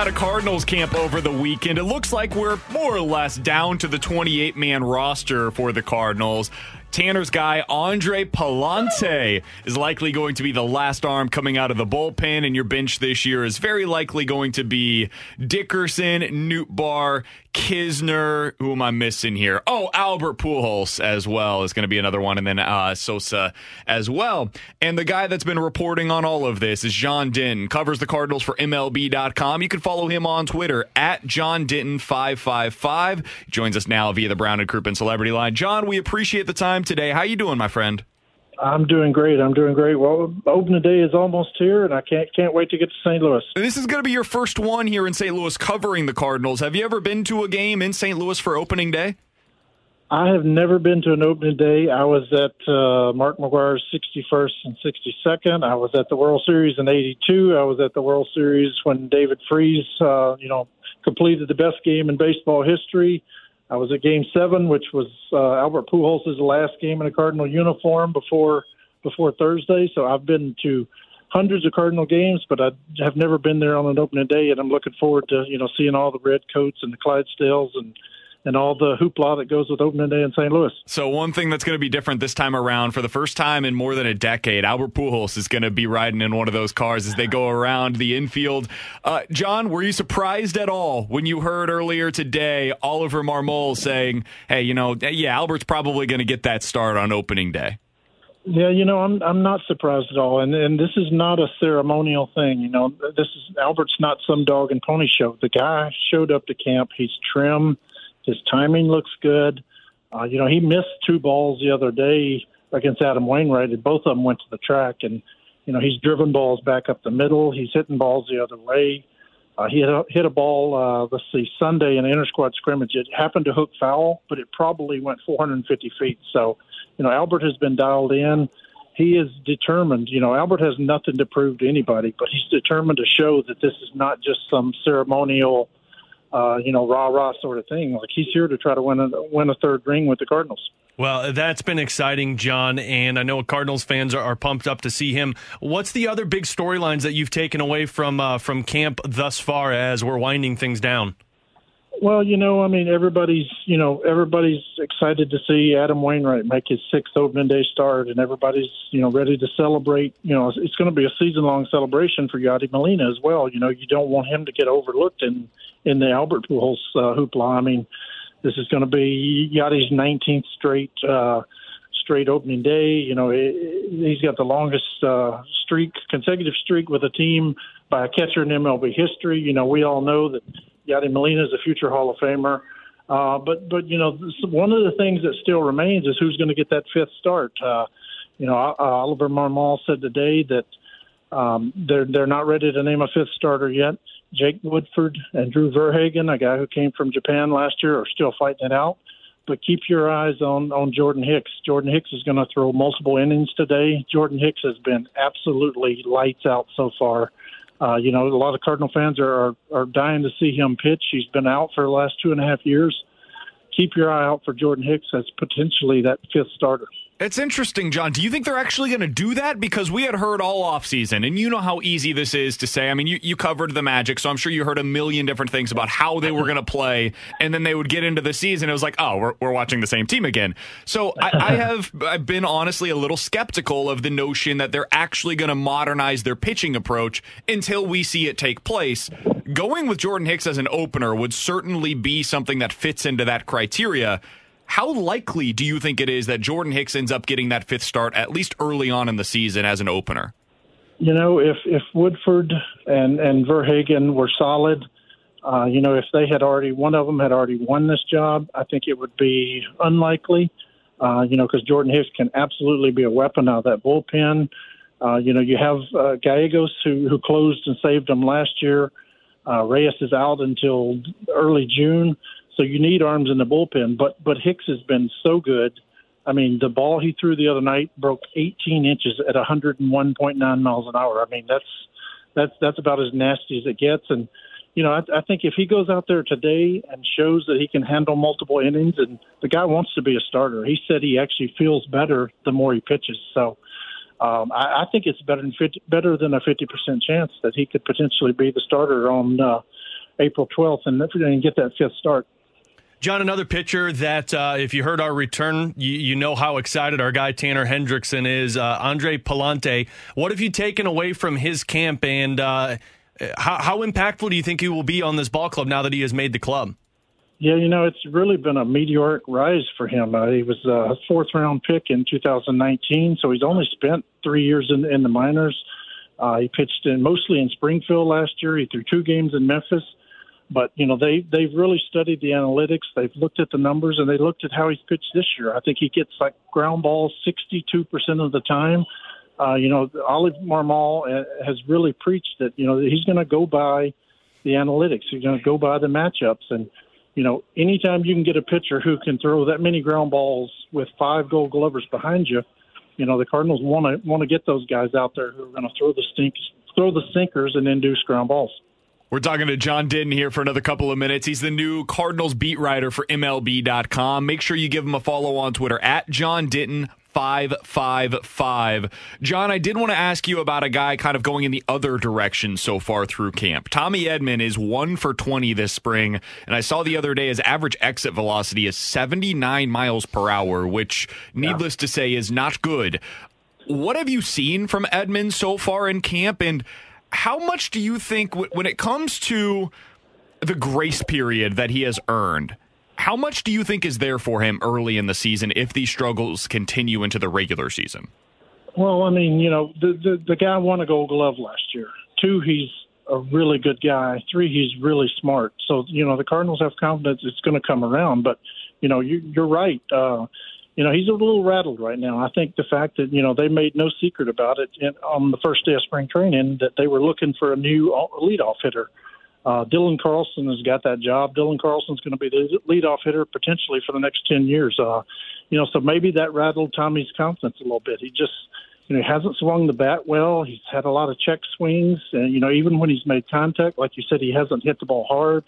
Out of Cardinals camp over the weekend. It looks like we're more or less down to the 28 man roster for the Cardinals. Tanner's guy, Andre Pallante, is likely going to be the last arm coming out of the bullpen, and your bench this year is very likely going to be Dickerson, Nootbaar, Knizner. Who am I missing here? Oh, Albert Pujols as well is going to be another one, and then uh, Sosa as well. And the guy that's been reporting on all of this is John Denton, covers the Cardinals for MLB.com. You can follow him on Twitter at John Denton555. Joins us now via the Brown and Crouppen Celebrity Line. John, we appreciate the time today. How you doing, my friend? I'm doing great. I'm doing great. Well, opening day is almost here, and I can't can't wait to get to St. Louis. This is going to be your first one here in St. Louis covering the Cardinals. Have you ever been to a game in St. Louis for opening day? I have never been to an opening day. I was at uh, Mark McGwire's 61st and 62nd. I was at the World Series in '82. I was at the World Series when David Freese, uh, you know, completed the best game in baseball history. I was at Game Seven, which was uh, Albert Pujols' last game in a Cardinal uniform before before Thursday. So I've been to hundreds of Cardinal games, but I have never been there on an opening day, and I'm looking forward to you know seeing all the red coats and the Clydesdales and and all the hoopla that goes with opening day in St. Louis. So one thing that's going to be different this time around, for the first time in more than a decade, Albert Pujols is going to be riding in one of those cars as they go around the infield. Uh, John, were you surprised at all when you heard earlier today Oliver Marmol saying, "Hey, you know, yeah, Albert's probably going to get that start on opening day"? Yeah, you know, I'm I'm not surprised at all, and and this is not a ceremonial thing. You know, this is Albert's not some dog and pony show. The guy showed up to camp. He's trim. His timing looks good. Uh, you know, he missed two balls the other day against Adam Wainwright, and both of them went to the track. And you know, he's driven balls back up the middle. He's hitting balls the other way. Uh, he hit a, hit a ball, uh, let's see, Sunday in an inter squad scrimmage. It happened to hook foul, but it probably went 450 feet. So, you know, Albert has been dialed in. He is determined. You know, Albert has nothing to prove to anybody, but he's determined to show that this is not just some ceremonial, uh, you know, rah rah sort of thing. Like he's here to try to win a win a third ring with the Cardinals. Well, that's been exciting, John, and I know Cardinals fans are, are pumped up to see him. What's the other big storylines that you've taken away from uh, from camp thus far as we're winding things down? Well, you know, I mean, everybody's, you know, everybody's excited to see Adam Wainwright make his sixth opening day start, and everybody's, you know, ready to celebrate. You know, it's going to be a season-long celebration for Yadi Molina as well. You know, you don't want him to get overlooked in in the Albert Pujols uh, hoopla. I mean, this is going to be Yadi's 19th straight uh, straight opening day. You know, he's got the longest uh, streak, consecutive streak with a team by a catcher in MLB history. You know, we all know that Yadi Molina is a future Hall of Famer. Uh, but but you know, one of the things that still remains is who's going to get that fifth start. Uh, you know, uh, Oliver Marmol said today that um, they're they're not ready to name a fifth starter yet. Jake Woodford and Drew Verhagen, a guy who came from Japan last year, are still fighting it out. But keep your eyes on on Jordan Hicks. Jordan Hicks is going to throw multiple innings today. Jordan Hicks has been absolutely lights out so far. Uh, you know, a lot of Cardinal fans are, are are dying to see him pitch. He's been out for the last two and a half years. Keep your eye out for Jordan Hicks as potentially that fifth starter. It's interesting, John. Do you think they're actually going to do that? Because we had heard all offseason, and you know how easy this is to say. I mean, you, you covered the Magic, so I'm sure you heard a million different things about how they were going to play, and then they would get into the season. It was like, oh, we're, we're watching the same team again. So I, I have I've been honestly a little skeptical of the notion that they're actually going to modernize their pitching approach until we see it take place. Going with Jordan Hicks as an opener would certainly be something that fits into that criteria. How likely do you think it is that Jordan Hicks ends up getting that fifth start at least early on in the season as an opener? You know, if if Woodford and and Verhagen were solid, uh, you know, if they had already one of them had already won this job, I think it would be unlikely. Uh, you know, because Jordan Hicks can absolutely be a weapon out of that bullpen. Uh, you know, you have uh, Gallegos who who closed and saved them last year. Uh, Reyes is out until early June. So you need arms in the bullpen. But but Hicks has been so good. I mean, the ball he threw the other night broke 18 inches at 101.9 miles an hour. I mean, that's that's that's about as nasty as it gets. And you know, I, I think if he goes out there today and shows that he can handle multiple innings, and the guy wants to be a starter. He said he actually feels better the more he pitches. So. Um, I, I think it's better than 50, better than a 50% chance that he could potentially be the starter on uh, April 12th and, and get that fifth start. John, another pitcher that, uh, if you heard our return, you, you, know how excited our guy Tanner Hendrickson is. Uh, Andre Pallante, what have you taken away from his camp, and uh, how, how impactful do you think he will be on this ball club now that he has made the club? Yeah, you know, it's really been a meteoric rise for him. Uh, he was a fourth round pick in 2019, so he's only spent three years in, in the minors. Uh, he pitched in mostly in Springfield last year. He threw two games in Memphis. But you know they they've really studied the analytics. They've looked at the numbers and they looked at how he's pitched this year. I think he gets like ground balls 62 percent of the time. Uh, you know, Olive Marmol uh, has really preached that you know he's going to go by the analytics. He's going to go by the matchups, and you know, anytime you can get a pitcher who can throw that many ground balls with five Gold Glovers behind you, you know the Cardinals want to want to get those guys out there who are going to throw the stinks, throw the sinkers, and induce ground balls. We're talking to John Denton here for another couple of minutes. He's the new Cardinals beat writer for MLB.com. Make sure you give him a follow on Twitter at John Denton. 555. John, I did want to ask you about a guy kind of going in the other direction so far through camp. Tommy Edman is 1 for 20 this spring, and I saw the other day his average exit velocity is 79 miles per hour, which, needless yeah. to say, is not good. What have you seen from Edman so far in camp, and how much do you think when it comes to the grace period that he has earned? How much do you think is there for him early in the season if these struggles continue into the regular season? Well, I mean, you know, the the, the guy won a Gold Glove last year. Two, he's a really good guy. Three, he's really smart. So, you know, the Cardinals have confidence it's going to come around. But, you know, you, you're right. Uh, you know, he's a little rattled right now. I think the fact that, you know, they made no secret about it in, on the first day of spring training that they were looking for a new leadoff hitter. Uh, Dylan Carlson has got that job. Dylan Carlson's going to be the leadoff hitter potentially for the next 10 years. Uh, you know, so maybe that rattled Tommy's confidence a little bit. He just, you know, hasn't swung the bat well. He's had a lot of check swings. And, you know, even when he's made contact, like you said, he hasn't hit the ball hard.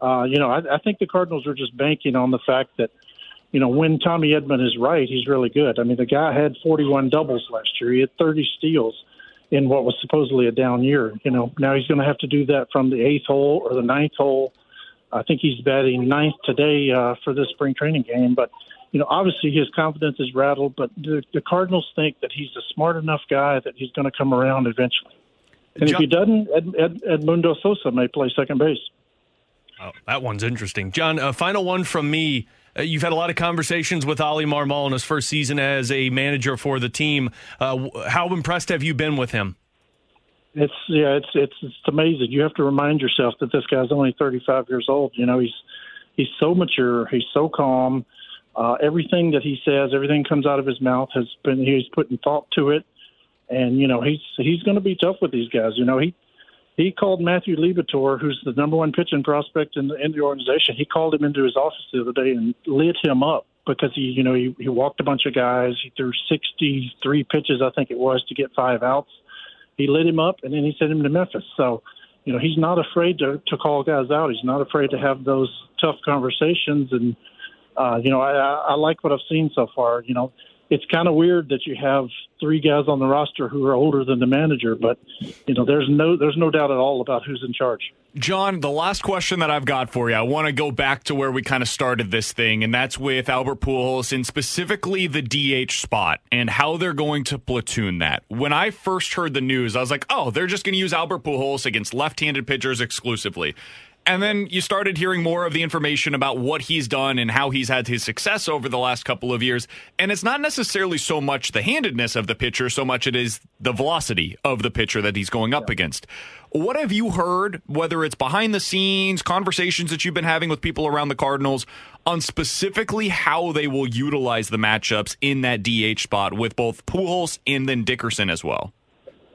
Uh, you know, I, I think the Cardinals are just banking on the fact that – you know, when Tommy Edman is right, he's really good. I mean, the guy had 41 doubles last year. He had 30 steals in what was supposedly a down year. You know, now he's going to have to do that from the eighth hole or the ninth hole. I think he's batting ninth today uh, for this spring training game. But, you know, obviously his confidence is rattled, but the, the Cardinals think that he's a smart enough guy that he's going to come around eventually. And John, if he doesn't, Ed, Ed, Edmundo Sosa may play second base. Oh, that one's interesting. John, a final one from me. Uh, you've had a lot of conversations with Oli Marmol in his first season as a manager for the team. Uh, how impressed have you been with him? It's yeah, it's it's it's amazing. You have to remind yourself that this guy's only 35 years old. You know, he's he's so mature, he's so calm. Uh, everything that he says, everything comes out of his mouth has been he's putting thought to it, and you know he's he's going to be tough with these guys. You know, he he called Matthew Liberatore, who's the number one pitching prospect in the, in the organization. He called him into his office the other day and lit him up because he, you know, he, he walked a bunch of guys. He threw 63 pitches, I think it was, to get five outs. He lit him up, and then he sent him to Memphis. So, you know, he's not afraid to to call guys out. He's not afraid to have those tough conversations. And, uh, you know, I, I like what I've seen so far. You know, it's kind of weird that you have three guys on the roster who are older than the manager, but you know, there's no there's no doubt at all about who's in charge. John, the last question that I've got for you, I want to go back to where we kind of started this thing, and that's with Albert Pujols and specifically the DH spot and how they're going to platoon that. When I first heard the news, I was like, oh, they're just going to use Albert Pujols against left-handed pitchers exclusively. And then you started hearing more of the information about what he's done and how he's had his success over the last couple of years. And it's not necessarily so much the handedness of the pitcher, so much it is the velocity of the pitcher that he's going up yeah. against. What have you heard, whether it's behind the scenes, conversations that you've been having with people around the Cardinals, on specifically how they will utilize the matchups in that DH spot with both Pujols and then Dickerson as well?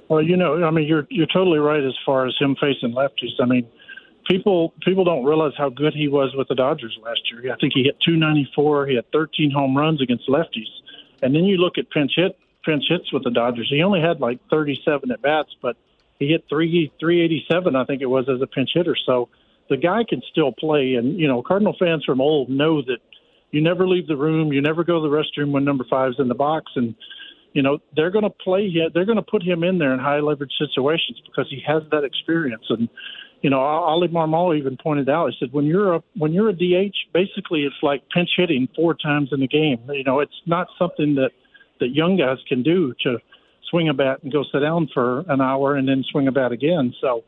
Well, you know, I mean, you're you're totally right as far as him facing lefties. I mean, people people don't realize how good he was with the Dodgers last year. I think he hit 294. He had 13 home runs against lefties. And then you look at pinch hit pinch hits with the Dodgers. He only had like 37 at bats, but he hit three 387, I think it was, as a pinch hitter. So the guy can still play. And you know, Cardinal fans from old know that you never leave the room, you never go to the restroom when number five's in the box, and you know they're going to play him. They're going to put him in there in high leverage situations because he has that experience. And you know, Oli Marmol even pointed out. He said, when you're a when you're a DH, basically it's like pinch hitting four times in a game. You know, it's not something that that young guys can do to swing a bat and go sit down for an hour and then swing a bat again. So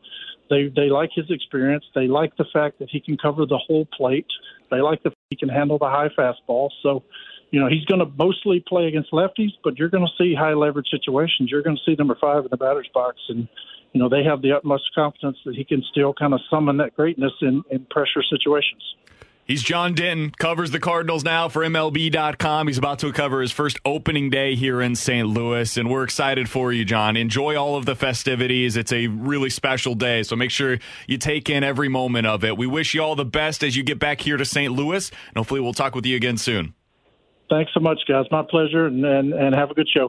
they they like his experience. They like the fact that he can cover the whole plate. They like the he can handle the high fastball. So, you know, he's going to mostly play against lefties, but you're going to see high leverage situations. You're going to see number five in the batter's box and you know, they have the utmost confidence that he can still kind of summon that greatness in, in pressure situations. He's John Denton, covers the Cardinals now for MLB.com. He's about to cover his first opening day here in St. Louis, and we're excited for you, John. Enjoy all of the festivities. It's a really special day, so make sure you take in every moment of it. We wish you all the best as you get back here to St. Louis, and hopefully we'll talk with you again soon. Thanks so much, guys. My pleasure, and, and, and have a good show.